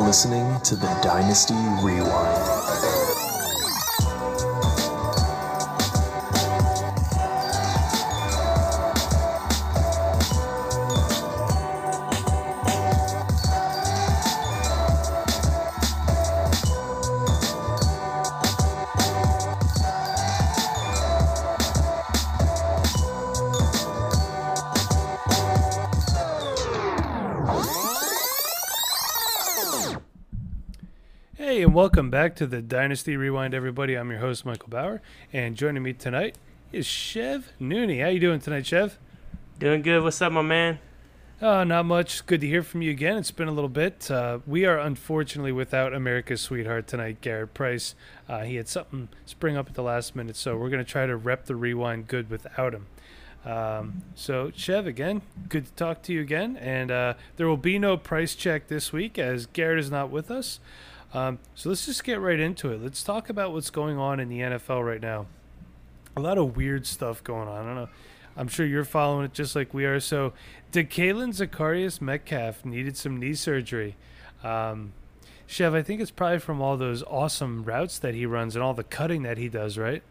listening to the Dynasty Rewind. Welcome back to the Dynasty Rewind, everybody. I'm your host, Michael Bauer, and joining me tonight is Chev Nooney. How you doing tonight, Chev? Doing good. What's up, my man? Uh, not much. Good to hear from you again. It's been a little bit. Uh, we are unfortunately without America's sweetheart tonight, Garrett Price. Uh, he had something spring up at the last minute, so we're going to try to rep the rewind good without him. Um, so, Chev, again, good to talk to you again. And uh, there will be no price check this week as Garrett is not with us. Um, so let's just get right into it. Let's talk about what's going on in the NFL right now. A lot of weird stuff going on. I don't know. I'm sure you're following it just like we are. So, DeKaylin Zecharius Metcalf needed some knee surgery. Um, Chev, I think it's probably from all those awesome routes that he runs and all the cutting that he does, right?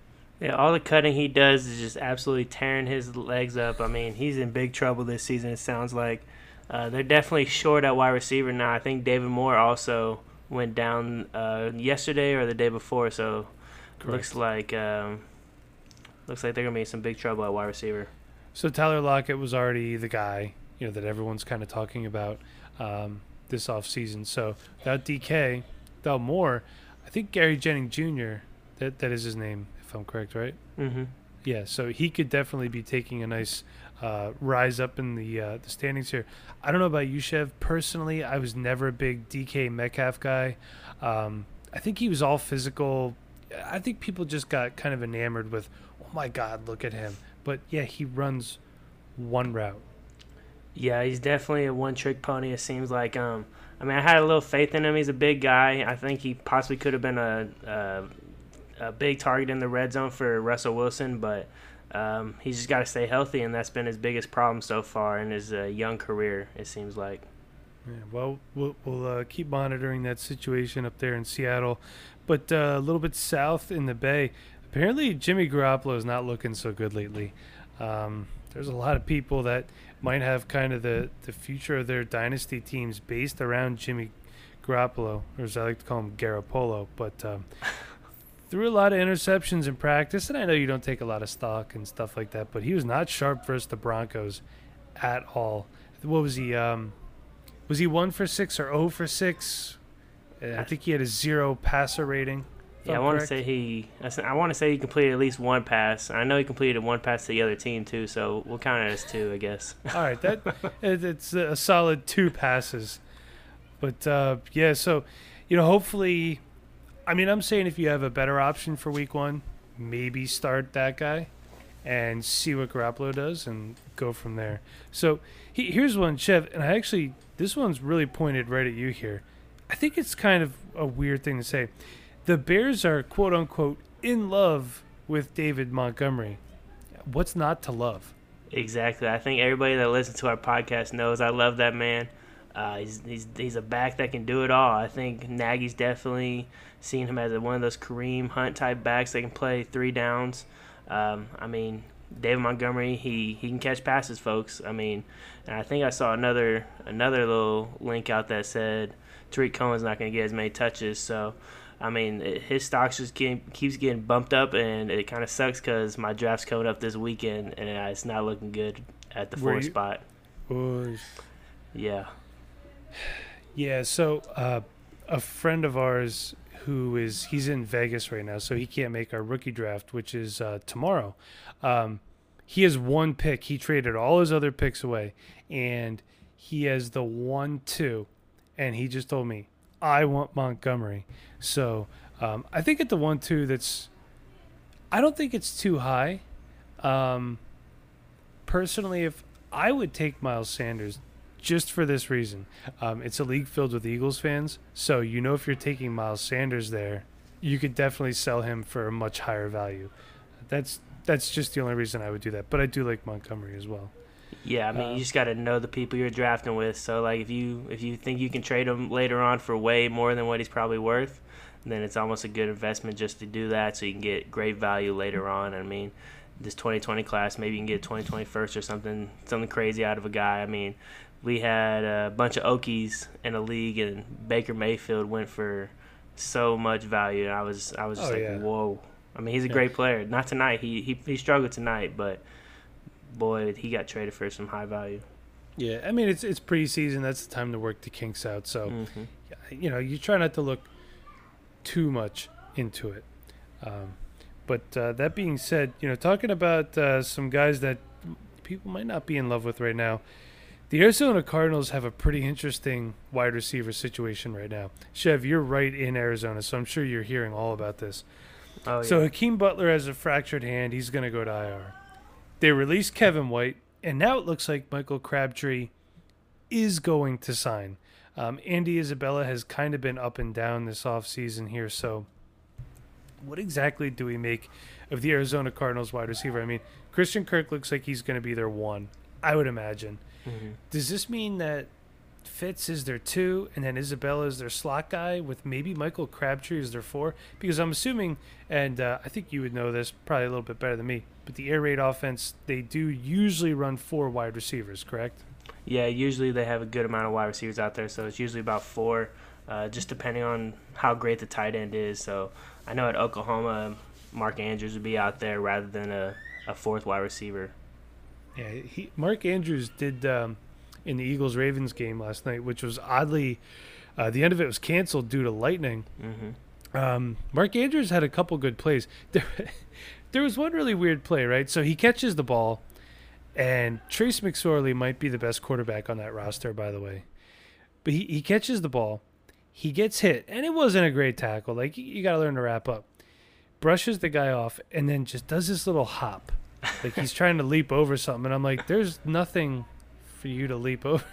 Yeah, all the cutting he does is just absolutely tearing his legs up. I mean, he's in big trouble this season. It sounds like uh, they're definitely short at wide receiver now. I think David Moore also went down uh, yesterday or the day before, so Correct. looks like um, looks like they're gonna be some big trouble at wide receiver. So Tyler Lockett was already the guy, you know, that everyone's kind of talking about um, this offseason. So without DK, without Moore, I think Gary Jennings Jr. That that is his name, if I'm correct, right? Mm-hmm. Yeah. So he could definitely be taking a nice uh, rise up in the uh, the standings here. I don't know about you, Chev. Personally, I was never a big DK Metcalf guy. Um, I think he was all physical. I think people just got kind of enamored with, oh my God, look at him. But yeah, he runs one route. Yeah, he's definitely a one-trick pony. It seems like. Um, I mean, I had a little faith in him. He's a big guy. I think he possibly could have been a, a, a big target in the red zone for Russell Wilson, but um, he's just got to stay healthy, and that's been his biggest problem so far in his uh, young career. It seems like. Yeah, well, we'll, we'll uh, keep monitoring that situation up there in Seattle, but uh, a little bit south in the Bay. Apparently, Jimmy Garoppolo is not looking so good lately. Um, there's a lot of people that might have kind of the, the future of their dynasty teams based around Jimmy Garoppolo, or as I like to call him, Garoppolo. But um, threw a lot of interceptions in practice, and I know you don't take a lot of stock and stuff like that, but he was not sharp versus the Broncos at all. What was he? Um, was he one for six or zero for six? I think he had a zero passer rating. Yeah, I want to say he. I want to say he completed at least one pass. I know he completed one pass to the other team too, so we'll count it as two, I guess. All right, that it, it's a solid two passes. But uh, yeah, so you know, hopefully, I mean, I'm saying if you have a better option for week one, maybe start that guy and see what Garoppolo does and go from there. So he, here's one, Chev, and I actually this one's really pointed right at you here. I think it's kind of a weird thing to say. The Bears are quote unquote in love with David Montgomery. What's not to love? Exactly. I think everybody that listens to our podcast knows I love that man. Uh, he's, he's he's a back that can do it all. I think Nagy's definitely seen him as a, one of those Kareem Hunt type backs that can play three downs. Um, I mean, David Montgomery, he, he can catch passes, folks. I mean, and I think I saw another another little link out that said Tarik Cohen's not going to get as many touches. So, I mean, it, his stock just getting, keeps getting bumped up, and it kind of sucks because my draft's coming up this weekend, and uh, it's not looking good at the Were four spot. Oy. Yeah. Yeah, so uh, a friend of ours who is he's in Vegas right now, so he can't make our rookie draft, which is uh, tomorrow. Um, he has one pick. He traded all his other picks away, and he has the one two, and he just told me I want Montgomery. So um, I think at the one two, that's I don't think it's too high. Um, personally, if I would take Miles Sanders just for this reason. Um, it's a league filled with Eagles fans, so you know if you're taking Miles Sanders there, you could definitely sell him for a much higher value. That's that's just the only reason I would do that. But I do like Montgomery as well. Yeah, I mean, Uh, you just got to know the people you're drafting with. So, like, if you if you think you can trade him later on for way more than what he's probably worth, then it's almost a good investment just to do that, so you can get great value later on. I mean, this 2020 class, maybe you can get 2020 first or something something crazy out of a guy. I mean, we had a bunch of Okies in a league, and Baker Mayfield went for so much value. And I was I was just Oh, like, yeah. whoa. I mean, he's a Yeah. great player. Not tonight. He, he he struggled tonight, but boy, he got traded for some high value. Yeah, I mean it's it's preseason. That's the time to work the kinks out. So hmm you know you try not to look too much into it. Um, but uh, that being said, you know talking about uh, some guys that people might not be in love with right now. The Arizona Cardinals have a pretty interesting wide receiver situation right now. Chev, you're right in Arizona, so I'm sure you're hearing all about this. Oh yeah. So Hakeem Butler has a fractured hand. He's going to go to IR. They released Kevin White, and now it looks like Michael Crabtree is going to sign. Um, Andy Isabella has kind of been up and down this offseason here. So, what exactly do we make of the Arizona Cardinals wide receiver? I mean, Christian Kirk looks like he's going to be their one, I would imagine. Mhm. Does this mean that Fitz is their two, and then Isabella is their slot guy, with maybe Michael Crabtree is their four? Because I'm assuming, and uh, I think you would know this probably a little bit better than me, but the air raid offense, they do usually run four wide receivers, correct? Yeah, usually they have a good amount of wide receivers out there, so it's usually about four, uh, just depending on how great the tight end is. So I know at Oklahoma, Mark Andrews would be out there rather than a, a fourth wide receiver. Yeah, he, Mark Andrews did um, in the Eagles Ravens game last night, which was oddly, uh, the end of it was canceled due to lightning. hmm Um, Mark Andrews had a couple good plays. There, there was one really weird play, right? So he catches the ball, and Trace McSorley might be the best quarterback on that roster, by the way. But he, he catches the ball, he gets hit, and it wasn't a great tackle. Like, you, you got to learn to wrap up. Brushes the guy off, and then just does this little hop. Like he's trying to leap over something. And I'm like, there's nothing for you to leap over.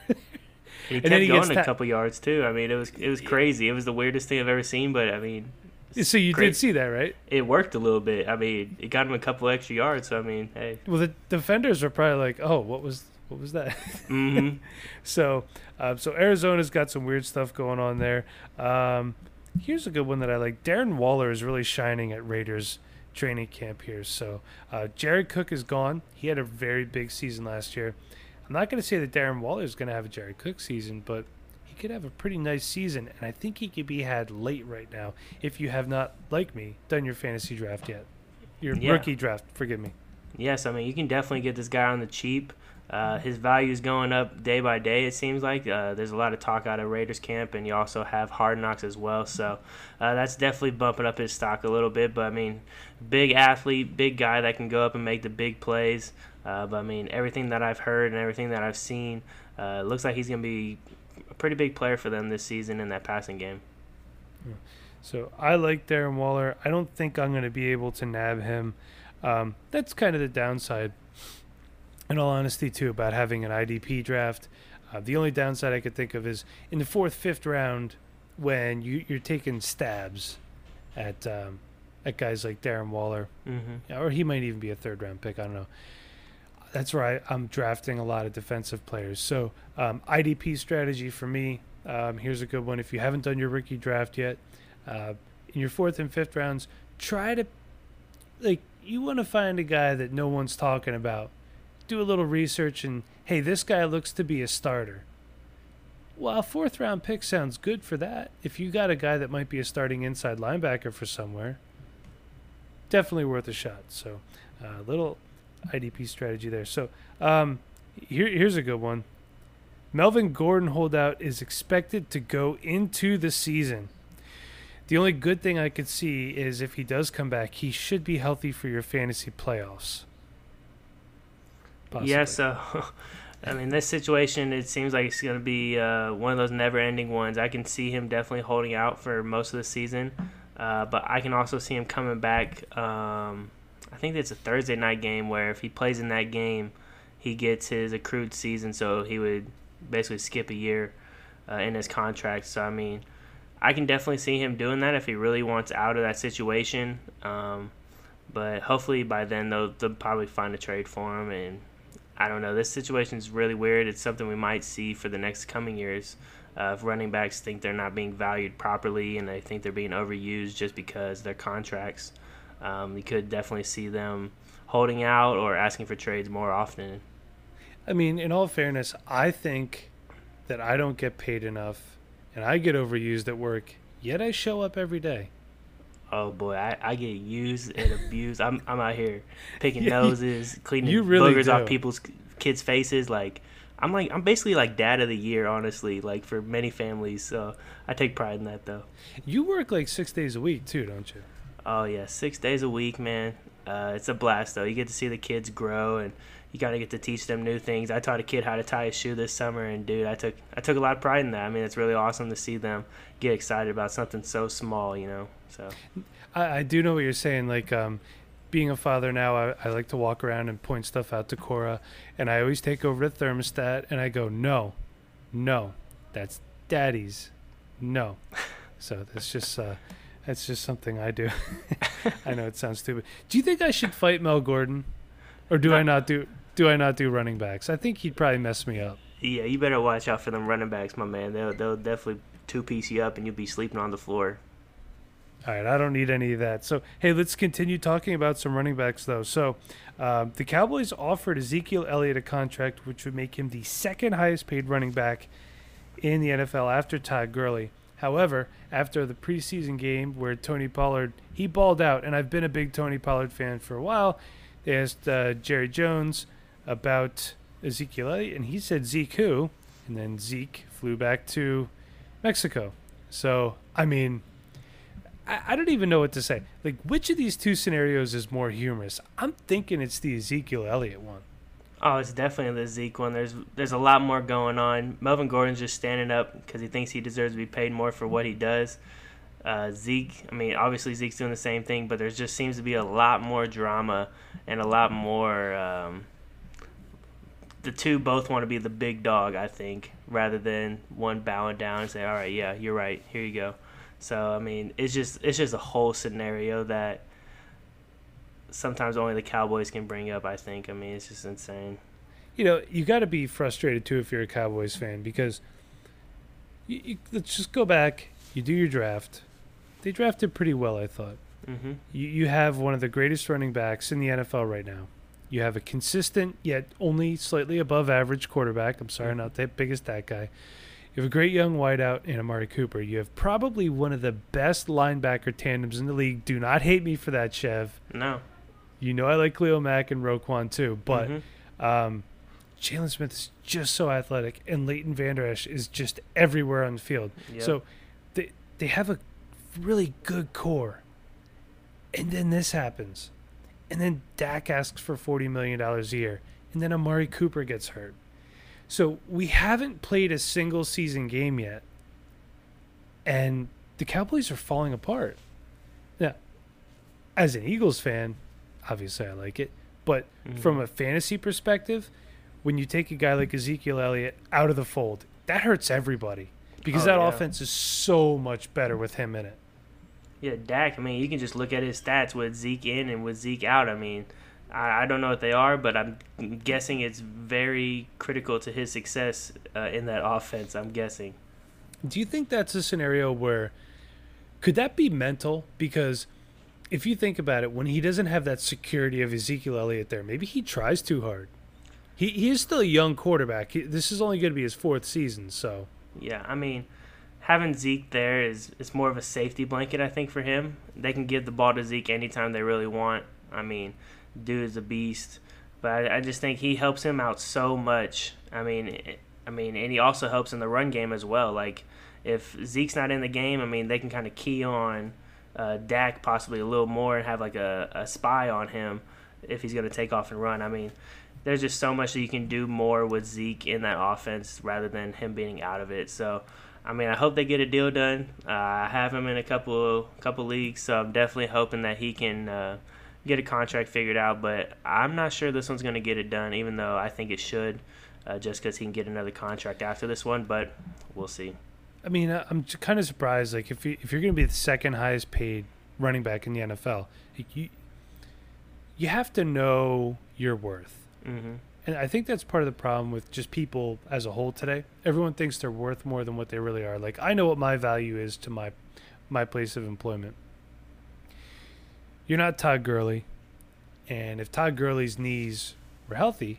He And kept then he gets going a couple yards too. I mean, it was it was crazy. It was the weirdest thing I've ever seen. But I mean, so you did see that, right? it worked a little bit. I mean, it got him a couple extra yards. So I mean, hey. Well, the defenders are probably like, oh, what was what was that? hmm So, uh, so Arizona's got some weird stuff going on there. Um, here's a good one that I like. Darren Waller is really shining at Raiders training camp here. So, uh, Jared Cook is gone. He had a very big season last year. I'm not going to say that Darren Waller is going to have a Jared Cook season, but he could have a pretty nice season, and I think he could be had late right now if you have not, like me, done your fantasy draft yet. Your Yeah. rookie draft, forgive me. Yes, I mean you can definitely get this guy on the cheap. Uh, his value is going up day by day. It seems like uh, there's a lot of talk out of Raiders camp, and you also have Hard Knocks as well. So uh, that's definitely bumping up his stock a little bit. But I mean, big athlete, big guy that can go up and make the big plays. Uh, but I mean, everything that I've heard and everything that I've seen, uh, looks like he's going to be a pretty big player for them this season in that passing game. So I like Darren Waller. I don't think I'm going to be able to nab him. Um, that's kind of the downside, in all honesty, too, about having an IDP draft. Uh, the only downside I could think of is in the fourth, fifth round when you, you're taking stabs at um, at guys like Darren Waller, Mm-hmm. or he might even be a third round pick. I don't know. That's where I'm drafting a lot of defensive players. So um, IDP strategy for me. Um, here's a good one. If you haven't done your rookie draft yet, uh, in your fourth and fifth rounds, try to like you want to find a guy that no one's talking about. Do a little research and hey, this guy looks to be a starter. Well, a fourth round pick sounds good for that. If you got a guy that might be a starting inside linebacker for somewhere, definitely worth a shot. So, uh, little IDP strategy there. So, um, here, here's a good one. Melvin Gordon holdout is expected to go into the season. The only good thing I could see is if he does come back, he should be healthy for your fantasy playoffs. Possibly. Yeah, so I mean, this situation it seems like it's going to be uh, one of those never-ending ones. I can see him definitely holding out for most of the season, uh, but I can also see him coming back. Um, I think it's a Thursday night game where if he plays in that game, he gets his accrued season, so he would basically skip a year uh, in his contract. So I mean, I can definitely see him doing that if he really wants out of that situation. Um, but hopefully by then they'll, they'll probably find a trade for him and I don't know. This situation is really weird. It's something we might see for the next coming years. Uh, if running backs think they're not being valued properly and they think they're being overused just because their contracts, um, you could definitely see them holding out or asking for trades more often. I mean, in all fairness, I think that I don't get paid enough and I get overused at work, yet I show up every day. Oh boy, I, I get used and abused. I'm I'm out here picking noses, cleaning you really boogers do. off people's kids' faces. Like I'm like I'm basically like dad of the year, honestly. Like for many families, so I take pride in that though. You work like six days a week too, don't you? Oh yeah, six days a week, man. Uh, it's a blast though. You get to see the kids grow, and you kind of get to teach them new things. I taught a kid how to tie a shoe this summer, and dude, I took I took a lot of pride in that. I mean, it's really awesome to see them get excited about something so small, you know. So I, I do know what you're saying. Like, um, being a father now, I, I like to walk around and point stuff out to Cora, and I always take over the thermostat and I go, no, no, that's daddy's, no. So that's just uh, that's just something I do. I know it sounds stupid. Do you think I should fight Mel Gordon, or do I not do do I not do running backs? I think he'd probably mess me up. yeah, you better watch out for them running backs, my man. They'll they'll definitely two piece you up, and you'll be sleeping on the floor. All right, I don't need any of that. So, hey, let's continue talking about some running backs, though. So, um, the Cowboys offered Ezekiel Elliott a contract which would make him the second highest paid running back in the NFL after Todd Gurley. However, after the preseason game where Tony Pollard he balled out, and I've been a big Tony Pollard fan for a while. They asked uh, Jerry Jones about Ezekiel and he said Zeke who, and then Zeke flew back to Mexico. So, I mean, I, I don't even know what to say. Like, which of these two scenarios is more humorous? I'm thinking it's the Ezekiel Elliott one. Oh, it's definitely the Zeke one. There's there's a lot more going on. Melvin Gordon's just standing up because he thinks he deserves to be paid more for what he does. Uh, Zeke, I mean, obviously Zeke's doing the same thing, but there just seems to be a lot more drama and a lot more. Um, the two both want to be the big dog, I think, rather than one bowing down and say, "All right, yeah, you're right. Here you go." So I mean, it's just it's just a whole scenario that sometimes only the Cowboys can bring up. I think. I mean, it's just insane. You know, you got to be frustrated too if you're a Cowboys fan because you, you, let's just go back. You do your draft. They drafted pretty well, I thought. hmm You, you have one of the greatest running backs in the NFL right now. You have a consistent yet only slightly above average quarterback. I'm sorry, not the biggest that guy. You have a great young wideout in Amari Cooper. You have probably one of the best linebacker tandems in the league. Do not hate me for that, Chev. No. You know I like Khalil Mack and Roquan too, but Mhm. um, Jaylon Smith is just so athletic, and Leighton Vander Esch is just everywhere on the field. Yep. So they they have a really good core, and then this happens, and then Dak asks for forty million dollars a year, and then Amari Cooper gets hurt. So we haven't played a single season game yet, and the Cowboys are falling apart. Now, as an Eagles fan, obviously I like it, but Mhm. from a fantasy perspective, when you take a guy like Ezekiel Elliott out of the fold, that hurts everybody because Oh, that yeah. offense is so much better with him in it. Yeah, Dak. I mean, you can just look at his stats with Zeke in and with Zeke out. I mean, I, I don't know what they are, but I'm guessing it's very critical to his success uh, in that offense. I'm guessing. Do you think that's a scenario where could that be mental? Because if you think about it, when he doesn't have that security of Ezekiel Elliott there, maybe he tries too hard. He he is still a young quarterback. He, this is only going to be his fourth season, so Yeah, I mean, having Zeke there is is more of a safety blanket, I think, for him. They can give the ball to Zeke anytime they really want. I mean, dude is a beast, but I, I just think he helps him out so much. I mean, it- I mean, and he also helps in the run game as well. Like, if Zeke's not in the game, I mean, they can kind of key on uh, Dak possibly a little more and have like a, a spy on him if he's going to take off and run. I mean, there's just so much that you can do more with Zeke in that offense rather than him being out of it. So, I mean, I hope they get a deal done. Uh, I have him in a couple couple leagues, so I'm definitely hoping that he can uh, get a contract figured out. But I'm not sure this one's going to get it done, even though I think it should, uh, just because he can get another contract after this one. But we'll see. I mean, I- I'm kind of surprised. Like, if you if you're going to be the second highest paid running back in the NFL, you you have to know your worth. hmm And I think that's part of the problem with just people as a whole today. Everyone thinks they're worth more than what they really are. Like I know what my value is to my my place of employment. You're not Todd Gurley, and if Todd Gurley's knees were healthy,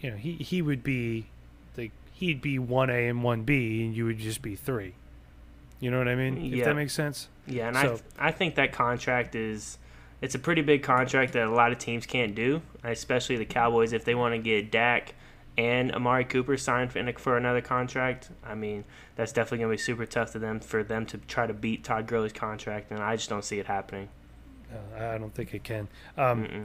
you know, he he would be like he'd be 1A and 1B and you would just be 3. You know what I mean? If Yeah. that makes sense. Yeah, and So- I I think that contract is it's a pretty big contract that a lot of teams can't do, especially the Cowboys if they want to get Dak and Amari Cooper signed for, for another contract. I mean, that's definitely going to be super tough to them for them to try to beat Todd Gurley's contract, and I just don't see it happening. Uh, I don't think it can. Um,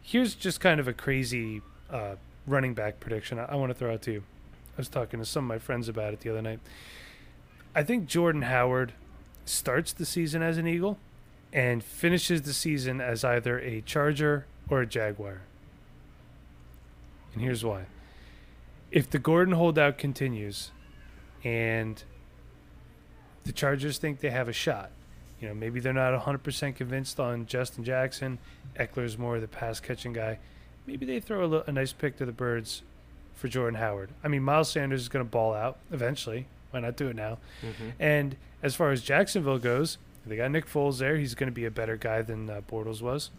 Here's just kind of a crazy uh, running back prediction I, I want to throw out to you. I was talking to some of my friends about it the other night. I think Jordan Howard starts the season as an Eagle and finishes the season as either a Charger or a Jaguar. And here's why. If the Gordon holdout continues and the Chargers think they have a shot, you know, maybe they're not 100% convinced on Justin Jackson. Ekeler's more the pass catching guy. Maybe they throw a, li- a nice pick to the birds for Jordan Howard. I mean, Miles Sanders is going to ball out eventually. Why not do it now? Mhm. And as far as Jacksonville goes, they got Nick Foles there. He's going to be a better guy than uh, Bortles was.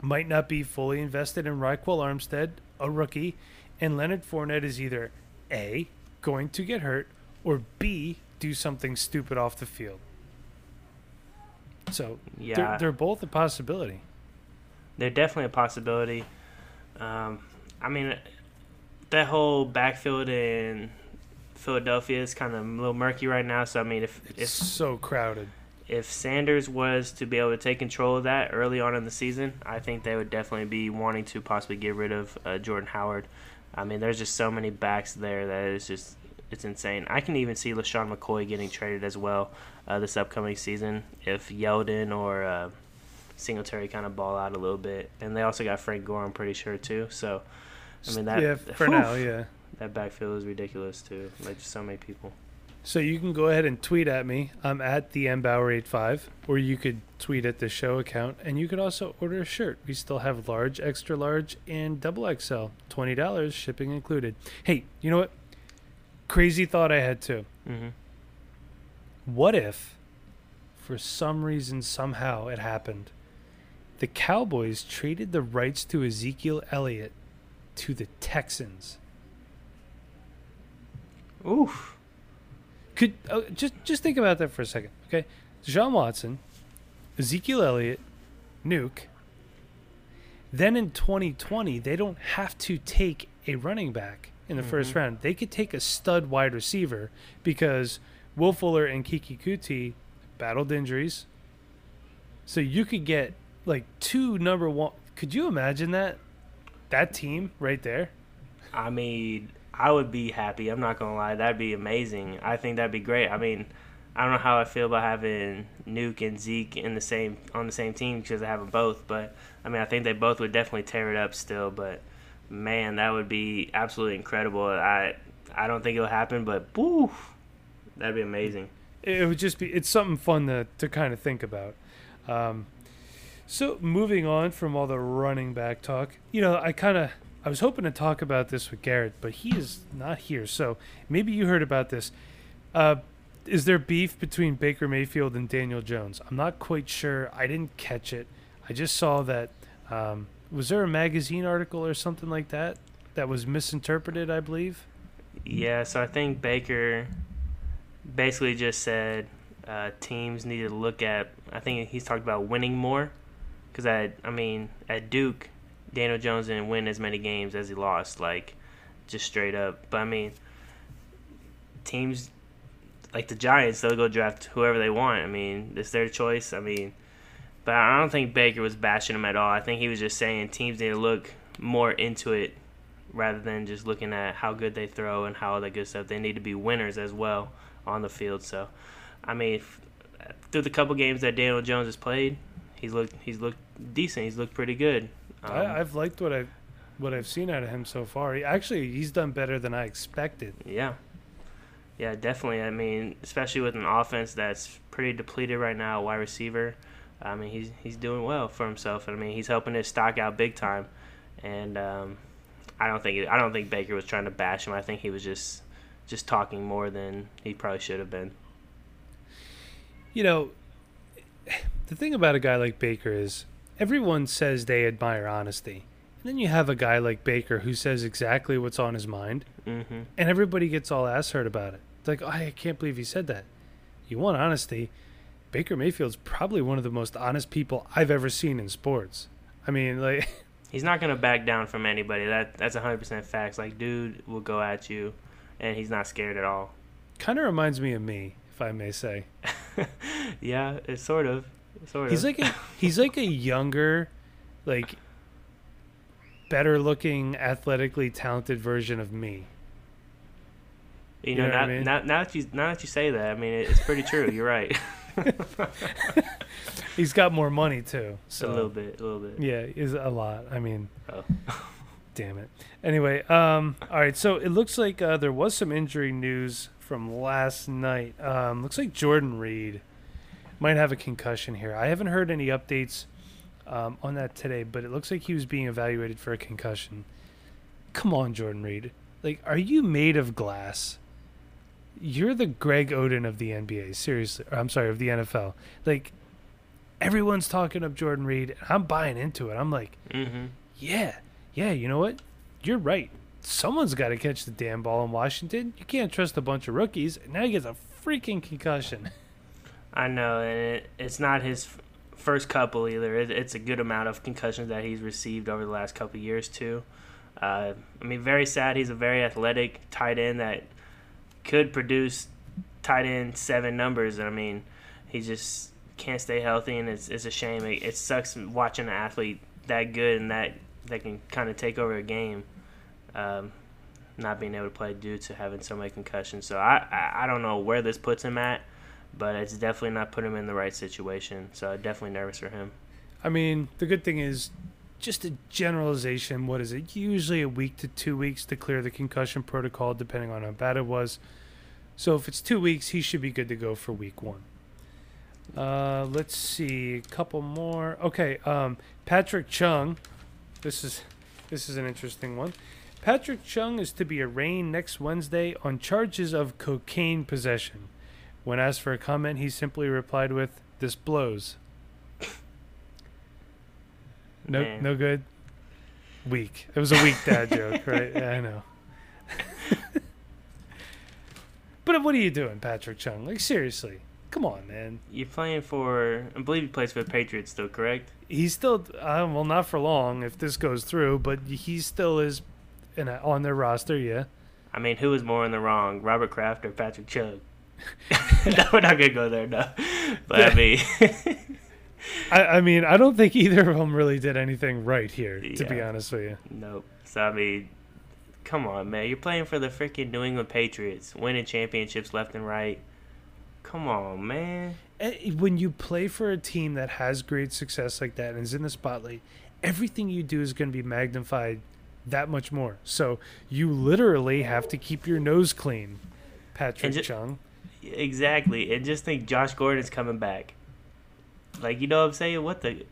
Might not be fully invested in Ryquell Armstead, a rookie, and Leonard Fournette is either A, going to get hurt, or B, do something stupid off the field. So Yeah, they're, they're both a possibility. they're definitely a possibility. Um, I mean, that whole backfield in Philadelphia is kind of a little murky right now. So I mean, if It's if so crowded. If Sanders was to be able to take control of that early on in the season, I think they would definitely be wanting to possibly get rid of uh, Jordan Howard. I mean, there's just so many backs there that it's just it's insane. I can even see LeSean McCoy getting traded as well uh, this upcoming season if Yeldon or uh, Singletary kind of ball out a little bit. And they also got Frank Gore, I'm pretty sure too. So I mean that yeah, for whew, now, yeah. that backfield is ridiculous too. Like just so many people. So you can go ahead and tweet at me. I'm at the mbauer85, or you could tweet at the show account, and you could also order a shirt. We still have large, extra large, and double XL. Twenty dollars, shipping included. Hey, you know what? Crazy thought I had too. hmm What if, for some reason, somehow it happened, the Cowboys traded the rights to Ezekiel Elliott to the Texans? Oof. Could uh, just just think about that for a second, okay? Deshaun Watson, Ezekiel Elliott, Nuke. Then in 2020, they don't have to take a running back in the first Mhm. round. They could take a stud wide receiver because Will Fuller and Keke Coutee battled injuries. So you could get like two number one. Could you imagine that? That team right there. I mean, I would be happy. I'm not gonna lie, that'd be amazing. I think that'd be great. I mean, I don't know how I feel about having Nuke and Zeke in the same on the same team because I have them both. But I mean, I think they both would definitely tear it up still. But man, that would be absolutely incredible. I I don't think it'll happen, but woo, that'd be amazing. it would just be it's something fun to, to kind of think about um, so moving on from all the running back talk you know i kind of i was hoping to talk about this with garrett but he is not here so maybe you heard about this. Uh, is there beef between baker mayfield and daniel jones? I'm not quite sure. I didn't catch it. I just saw that um, was there a magazine article or something like that that was misinterpreted i believe? Yeah, so I think Baker basically just said uh, teams need to look at. I think he's talked about winning more, because I mean at Duke, Daniel Jones didn't win as many games as he lost, like just straight up. But I mean, teams like the Giants, they'll go draft whoever they want. I mean, it's their choice. I mean, but I don't think Baker was bashing him at all. I think he was just saying teams need to look more into it rather than just looking at how good they throw and how all that good stuff. They need to be winners as well on the field. So, I mean, through the couple games that Daniel Jones has played, he's looked he's looked decent. He's looked pretty good. Um, I, I've liked what I what I've seen out of him so far. He, actually, he's done better than I expected. Yeah. Yeah, definitely. I mean, especially with an offense that's pretty depleted right now, wide receiver. I mean, he's he's doing well for himself. I mean, he's helping his stock out big time. and um, I don't think I don't think Baker was trying to bash him. I think he was just just talking more than he probably should have been. You know, the thing about a guy like Baker is everyone says they admire honesty. And then you have a guy like Baker who says exactly what's on his mind, hmm and everybody gets all ass hurt about it. It's like, oh, I can't believe he said that. You want honesty. Baker Mayfield's probably one of the most honest people I've ever seen in sports. I mean, like, He's not gonna back down from anybody. That that's hundred percent facts. Like, dude will go at you, and he's not scared at all. kind of reminds me of me, if I may say. yeah, it's sort of, He's like a he's like a younger, like better looking, athletically talented version of me. you you know, know what I now, mean? now, now that you now that you say that, I mean, it's pretty true. You're right. He's got more money too. So a little bit, a little bit. Yeah, is a lot. I mean, Oh. damn it. Anyway, um, all right. So it looks like uh, there was some injury news from last night. Um, looks like Jordan Reed might have a concussion here. I haven't heard any updates um, on that today, but it looks like he was being evaluated for a concussion. Come on, Jordan Reed. Like, are you made of glass? You're the Greg Oden of the NBA. Seriously, I'm sorry, of the NFL. Like, everyone's talking up Jordan Reed. and I'm buying into it. I'm like, Mm-hmm. yeah, yeah, you know what? You're right. Someone's got to catch the damn ball in Washington. You can't trust a bunch of rookies. And now he gets a freaking concussion. I know, and it, it's not his first couple either. It, it's a good amount of concussions that he's received over the last couple years too. Uh, I mean, very sad. He's a very athletic tight end that could produce tight end seven numbers. I mean, he just can't stay healthy, and it's it's a shame. It, it sucks watching an athlete that good and that that can kind of take over a game. Um, not being able to play due to having so many concussions. So I, I, I don't know where this puts him at but it's definitely not putting him in the right situation. So definitely nervous for him. I mean, the good thing is just a generalization. What is it? Usually a week to two weeks to clear the concussion protocol, depending on how bad it was. So if it's two weeks, he should be good to go for week one. Uh, let's see, a couple more. Okay, um, Patrick Chung. This is this is an interesting one. Patrick Chung is to be arraigned next Wednesday on charges of cocaine possession. When asked for a comment, he simply replied with, "This blows." No, Man. no good. Weak. It was a weak dad joke, right? Yeah, I know. but what are you doing, Patrick Chung? Like seriously, come on, man. You're playing for, I believe he plays for the Patriots still, correct? He's still, uh, well, not for long if this goes through, but he still is in a, on their roster. Yeah. I mean, who is more in the wrong, Robert Kraft or Patrick Chung? no, we're not gonna go there, no. But I mean, I, I mean, I don't think either of them really did anything right here, to be honest with you. nope. So I mean, come on, man. You're playing for the freaking New England Patriots, winning championships left and right. Come on, man. Eh, When you play for a team that has great success like that and is in the spotlight, everything you do is going to be magnified that much more. So you literally have to keep your nose clean, Patrick And ju- Chung. Exactly. And just think Josh Gordon's coming back. Like, you know what I'm saying? What the?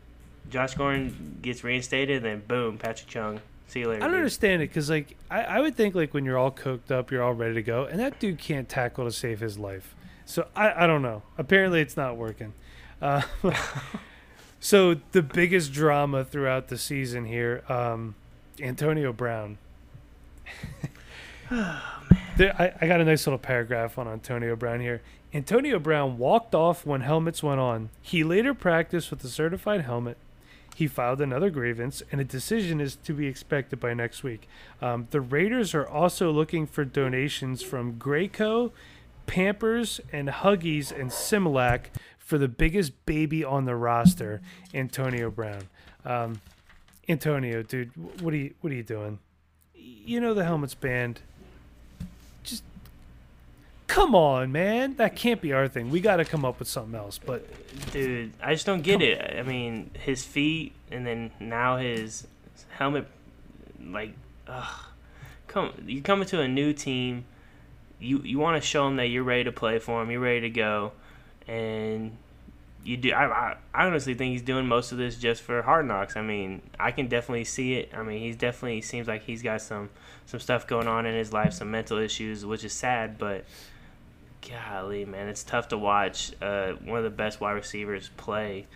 Josh Gordon gets reinstated, and then boom, Patrick Chung. See you later. I don't dude. understand it because, like, I, I would think like when you're all cooked up, you're all ready to go, and that dude can't tackle to save his life. So I, I don't know. Apparently, it's not working. Uh, so the biggest drama throughout the season here, um, Antonio Brown. There, I, I got a nice little paragraph on Antonio Brown here. Antonio Brown walked off when helmets went on. He later practiced with a certified helmet. He filed another grievance, and a decision is to be expected by next week. Um, the Raiders are also looking for donations from Graco, Pampers, and Huggies and Similac for the biggest baby on the roster, Antonio Brown. Um, Antonio, dude, what are you what are you doing? You know the helmet's banned. Just come on, man. That can't be our thing. We got to come up with something else. But Dude, I just don't get it. I mean, his feet, and then now his helmet. Like, ugh. Come, you're coming to a new team. You you want to show them that you're ready to play for them. You're ready to go, and you do. I, I honestly think he's doing most of this just for Hard Knocks. I mean, I can definitely see it. I mean, he's definitely seems like he's got some some stuff going on in his life, some mental issues, which is sad. But golly, man, it's tough to watch uh, one of the best wide receivers play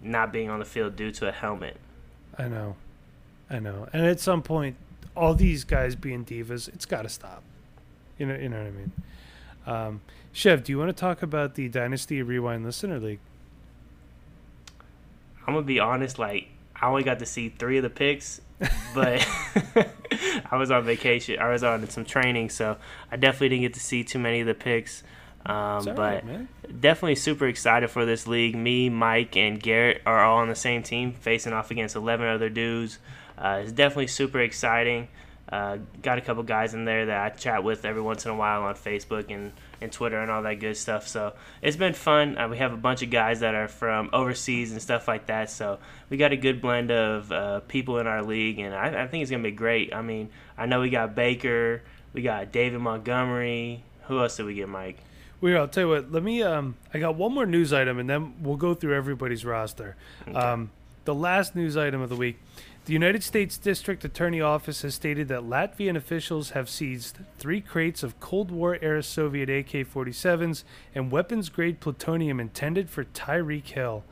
not being on the field due to a helmet. I know, I know. And at some point, all these guys being divas, it's got to stop. You know, you know what I mean. Um, Chev, do you want to talk about the Dynasty Rewind Listener League? I'm gonna be honest. Like, I only got to see three of the picks, but I was on vacation. I was on some training, so I definitely didn't get to see too many of the picks. Um, but right, definitely super excited for this league. Me, Mike, and Garrett are all on the same team, facing off against 11 other dudes. Uh, it's definitely super exciting. Uh, got a couple guys in there that I chat with every once in a while on Facebook and, and Twitter and all that good stuff. So it's been fun. Uh, we have a bunch of guys that are from overseas and stuff like that. So we got a good blend of uh, people in our league, and I, I think it's going to be great. I mean, I know we got Baker, we got David Montgomery. Who else did we get, Mike? Weird. I'll tell you what. Let me. Um, I got one more news item, and then we'll go through everybody's roster. Okay. Um, the last news item of the week: the United States District Attorney Office has stated that Latvian officials have seized three crates of Cold War-era Soviet AK-47s and weapons-grade plutonium intended for Tyreek Hill.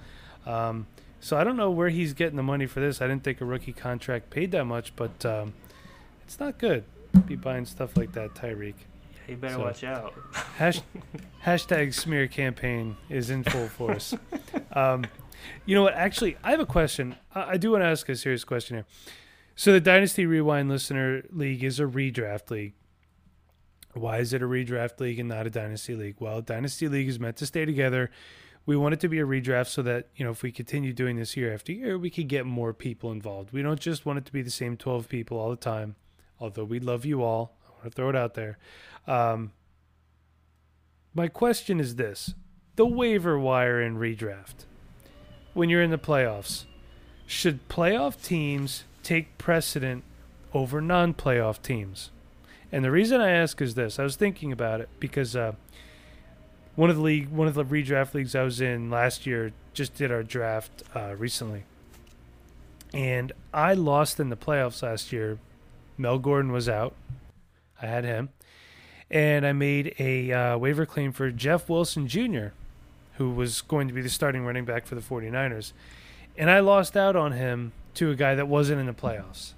Um, so I don't know where he's getting the money for this. I didn't think a rookie contract paid that much, but um, it's not good. Be buying stuff like that, Tyreek. Yeah, You better So- watch out. Hash, hashtag smear campaign is in full force. um, you know what? Actually, I have a question. I, I do want to ask a serious question here. So, the Dynasty Rewind Listener League is a redraft league. Why is it a redraft league and not a Dynasty League? Well, Dynasty League is meant to stay together. We want it to be a redraft so that, you know, if we continue doing this year after year, we could get more people involved. We don't just want it to be the same 12 people all the time, although we love you all. I want to throw it out there. Um, my question is this the waiver wire in redraft, when you're in the playoffs, should playoff teams take precedent over non playoff teams? And the reason I ask is this I was thinking about it because uh, one of the league, one of the redraft leagues I was in last year just did our draft uh, recently. And I lost in the playoffs last year. Mel Gordon was out. I had him and I made a uh, waiver claim for Jeff Wilson Jr., who was going to be the starting running back for the 49ers. And I lost out on him to a guy that wasn't in the playoffs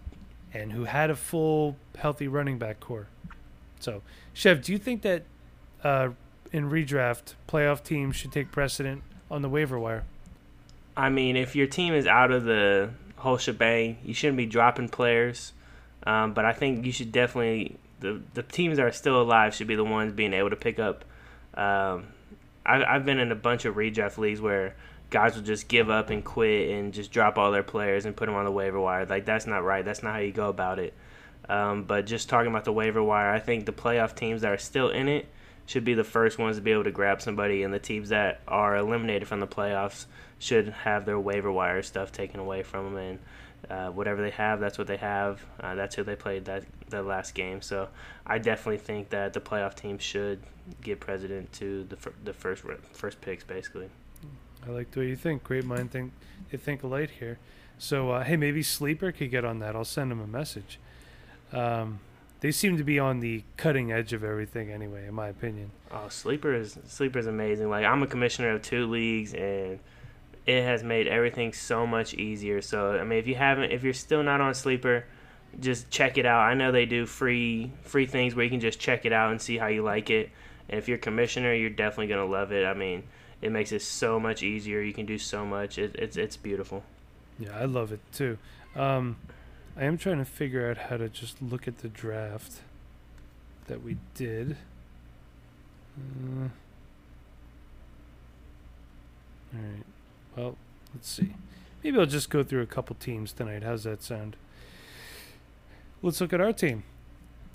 and who had a full, healthy running back core. So, Chev, do you think that uh, in redraft, playoff teams should take precedent on the waiver wire? I mean, if your team is out of the whole shebang, you shouldn't be dropping players. Um, but I think you should definitely the the teams that are still alive should be the ones being able to pick up. Um, I, I've been in a bunch of redraft leagues where guys will just give up and quit and just drop all their players and put them on the waiver wire. Like that's not right. That's not how you go about it. Um, but just talking about the waiver wire, I think the playoff teams that are still in it should be the first ones to be able to grab somebody, and the teams that are eliminated from the playoffs should have their waiver wire stuff taken away from them. And uh, whatever they have, that's what they have. Uh, that's who they played that the last game. So I definitely think that the playoff team should give president to the fir- the first first picks, basically. I like the way you think. Great mind think they think alike here. So uh, hey, maybe Sleeper could get on that. I'll send him a message. Um, they seem to be on the cutting edge of everything, anyway, in my opinion. Oh, sleeper is sleeper is amazing. Like I'm a commissioner of two leagues, and it has made everything so much easier. So I mean, if you haven't, if you're still not on sleeper, just check it out. I know they do free free things where you can just check it out and see how you like it. And if you're commissioner, you're definitely gonna love it. I mean, it makes it so much easier. You can do so much. It, it's it's beautiful. Yeah, I love it too. Um, I am trying to figure out how to just look at the draft that we did. Uh, all right. Well, let's see. Maybe I'll just go through a couple teams tonight. How's that sound? Let's look at our team.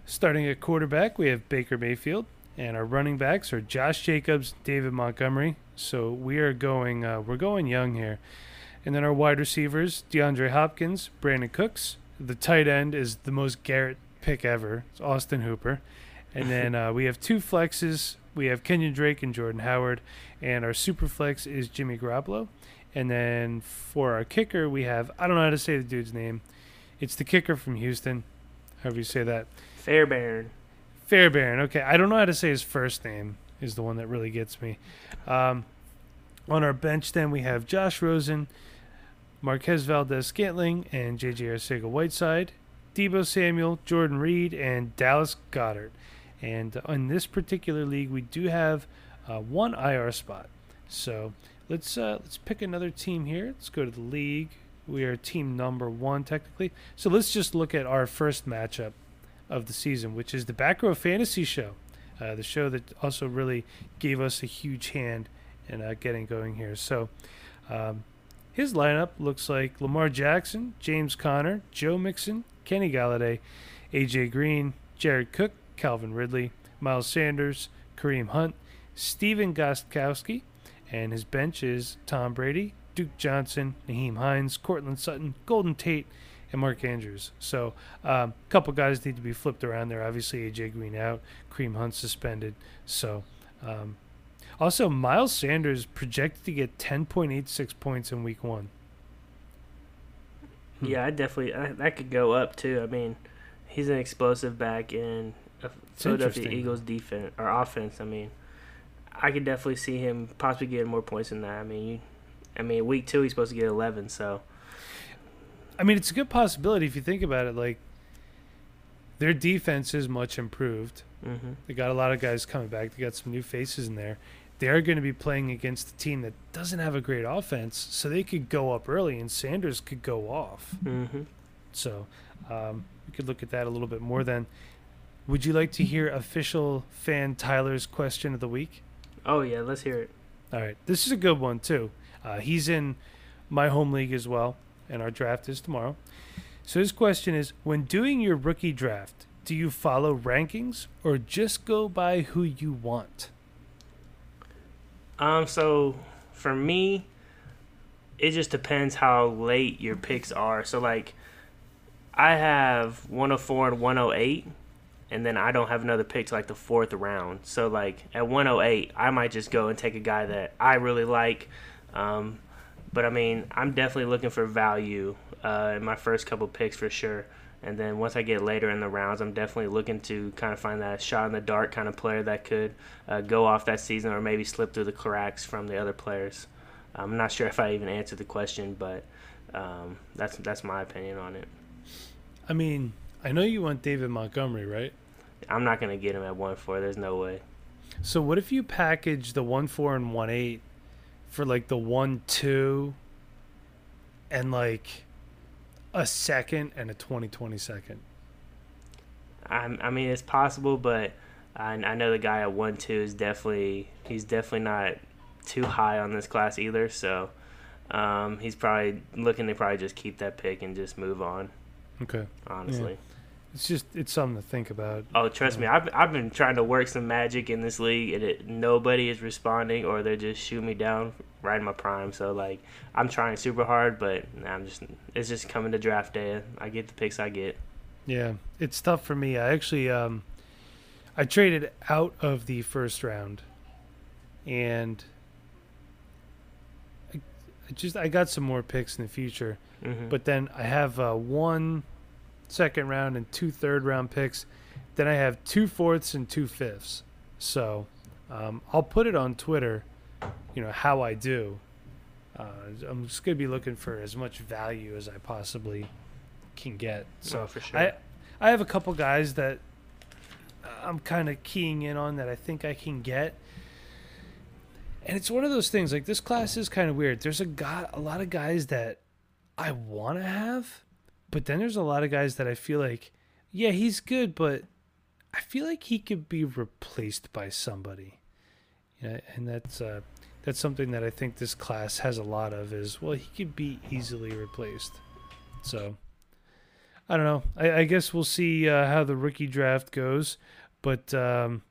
Starting at quarterback, we have Baker Mayfield, and our running backs are Josh Jacobs, David Montgomery. So we are going, uh, we're going young here. And then our wide receivers, DeAndre Hopkins, Brandin Cooks. The tight end is the most Garrett pick ever. It's Austin Hooper. And then uh, we have two flexes, we have Kenyan Drake and Jordan Howard, and our super flex is Jimmy Garoppolo. And then for our kicker, we have I don't know how to say the dude's name. It's the kicker from Houston, however you say that. Fairbairn. Fairbairn. Okay, I don't know how to say his first name. Is the one that really gets me. Um, on our bench, then we have Josh Rosen, Marquez Valdes Scantling, and J.J. Arcega Whiteside, Deebo Samuel, Jordan Reed, and Dallas Goedert. And in this particular league, we do have uh, one IR spot. So let's uh, let's pick another team here. Let's go to the league. We are team number one technically. So let's just look at our first matchup of the season, which is the Back Row Fantasy Show, uh, the show that also really gave us a huge hand in uh, getting going here. So um, his lineup looks like Lamar Jackson, James Conner, Joe Mixon, Kenny Golladay, AJ Green, Jared Cook, Calvin Ridley, Miles Sanders, Kareem Hunt, Stephen Gostkowski, and his bench is Tom Brady, Duke Johnson, Nyheim Hines, Courtland Sutton, Golden Tate, and Mark Andrews. So a um, couple guys need to be flipped around there. Obviously, AJ Green out, Kareem Hunt suspended. So um, also Miles Sanders projected to get 10.86 points in Week One. Yeah, I definitely I, that could go up too. I mean, he's an explosive back in Philadelphia Eagles defense or offense. I mean, I could definitely see him possibly getting more points than that. I mean, you, I mean, week two he's supposed to get eleven, so. I mean, it's a good possibility if you think about it. Like, their defense is much improved. Mm-hmm. They got a lot of guys coming back. They got some new faces in there. They are going to be playing against a team that doesn't have a great offense, so they could go up early, and Sanders could go off. Mm-hmm. So um, we could look at that a little bit more. Then, would you like to hear official fan Tyler's question of the week? Oh yeah, let's hear it. All right, this is a good one too. Uh, he's in my home league as well, and our draft is tomorrow. So his question is: When doing your rookie draft, do you follow rankings or just go by who you want? Um, so for me, it just depends how late your picks are. So like, I have 104 and 108, and then I don't have another pick to like the fourth round. So like at 108, I might just go and take a guy that I really like. Um, but I mean, I'm definitely looking for value uh, in my first couple picks for sure. And then once I get later in the rounds, I'm definitely looking to kind of find that shot in the dark kind of player that could uh, go off that season or maybe slip through the cracks from the other players. I'm not sure if I even answered the question, but um, that's that's my opinion on it. I mean, I know you want David Montgomery, right? I'm not gonna get him at one four. There's no way. So what if you package the one four and one eight for like the one two and like a second and a 2020 second. I, I mean, it's possible, but I, I know the guy at one two is definitely he's definitely not too high on this class either. So um, he's probably looking to probably just keep that pick and just move on. Okay. Honestly. Yeah. It's just it's something to think about. Oh, trust me, I've I've been trying to work some magic in this league, and it, nobody is responding, or they're just shooting me down right in my prime. So like, I'm trying super hard, but I'm just it's just coming to draft day. I get the picks I get. Yeah, it's tough for me. I actually um, I traded out of the first round, and I, I just I got some more picks in the future, mm-hmm. but then I have uh, one second round and two third round picks. Then I have two fourths and two fifths. So um, I'll put it on Twitter, you know, how I do. Uh, I'm just going to be looking for as much value as I possibly can get. So oh, for sure. I, I have a couple guys that I'm kind of keying in on that I think I can get. And it's one of those things like this class is kind of weird. There's a guy, a lot of guys that I want to have, but then there's a lot of guys that I feel like, yeah, he's good, but I feel like he could be replaced by somebody. And that's uh, that's something that I think this class has a lot of is well, he could be easily replaced. So I don't know. I, I guess we'll see uh, how the rookie draft goes, but um,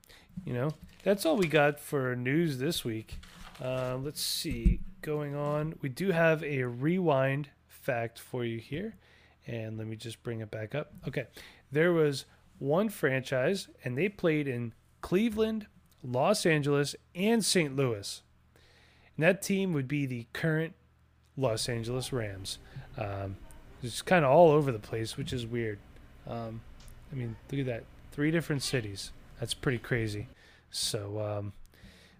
you know that's all we got for news this week. Uh, let's see going on. We do have a rewind fact for you here. And let me just bring it back up. Okay. There was one franchise, and they played in Cleveland, Los Angeles, and St. Louis. And that team would be the current Los Angeles Rams. Um, it's kind of all over the place, which is weird. Um, I mean, look at that. Three different cities. That's pretty crazy. So, um,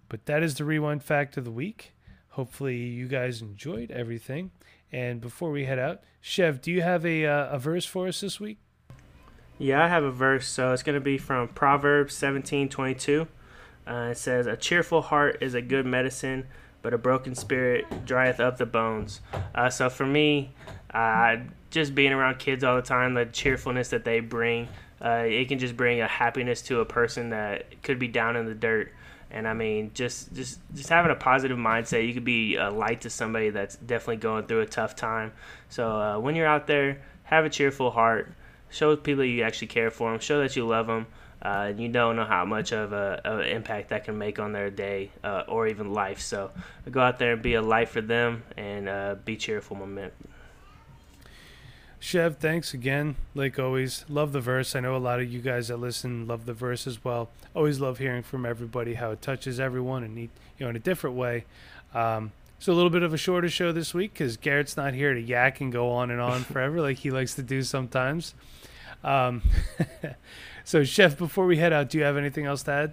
but that is the rewind fact of the week. Hopefully, you guys enjoyed everything. And before we head out, Chev, do you have a, uh, a verse for us this week? Yeah, I have a verse. So it's going to be from Proverbs 17 22. Uh, it says, A cheerful heart is a good medicine, but a broken spirit drieth up the bones. Uh, so for me, uh, just being around kids all the time, the cheerfulness that they bring, uh, it can just bring a happiness to a person that could be down in the dirt. And I mean, just just just having a positive mindset, you could be a light to somebody that's definitely going through a tough time. So uh, when you're out there, have a cheerful heart. Show people you actually care for them. Show that you love them. Uh, you don't know how much of a, of an impact that can make on their day uh, or even life. So go out there and be a light for them and uh, be cheerful, man. Chev, thanks again. Like always, love the verse. I know a lot of you guys that listen love the verse as well. Always love hearing from everybody how it touches everyone and you know in a different way. Um, so a little bit of a shorter show this week because Garrett's not here to yak and go on and on forever like he likes to do sometimes. Um, so, Chev, before we head out, do you have anything else to add?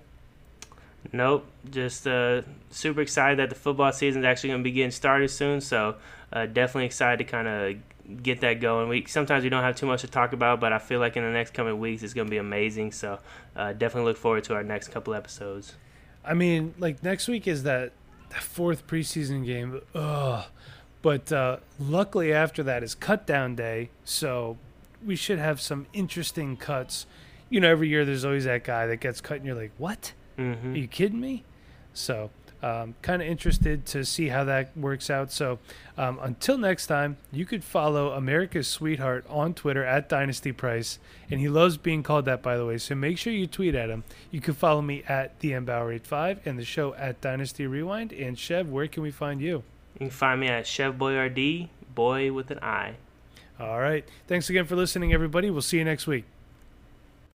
Nope. Just uh, super excited that the football season is actually going to be getting started soon. So, uh, definitely excited to kind of get that going. We sometimes we don't have too much to talk about, but I feel like in the next coming weeks it's going to be amazing. So uh, definitely look forward to our next couple episodes. I mean, like next week is that, that fourth preseason game. Ugh. But uh, luckily after that is cut down day, so we should have some interesting cuts. You know, every year there's always that guy that gets cut, and you're like, "What? Mm-hmm. Are you kidding me?" So um, kind of interested to see how that works out. So um, until next time, you could follow America's Sweetheart on Twitter at Dynasty Price, and he loves being called that, by the way. So make sure you tweet at him. You can follow me at the DMBauer85 and the show at Dynasty Rewind. And Chev, where can we find you? You can find me at Chev Boyardee, boy with an I. All right. Thanks again for listening, everybody. We'll see you next week.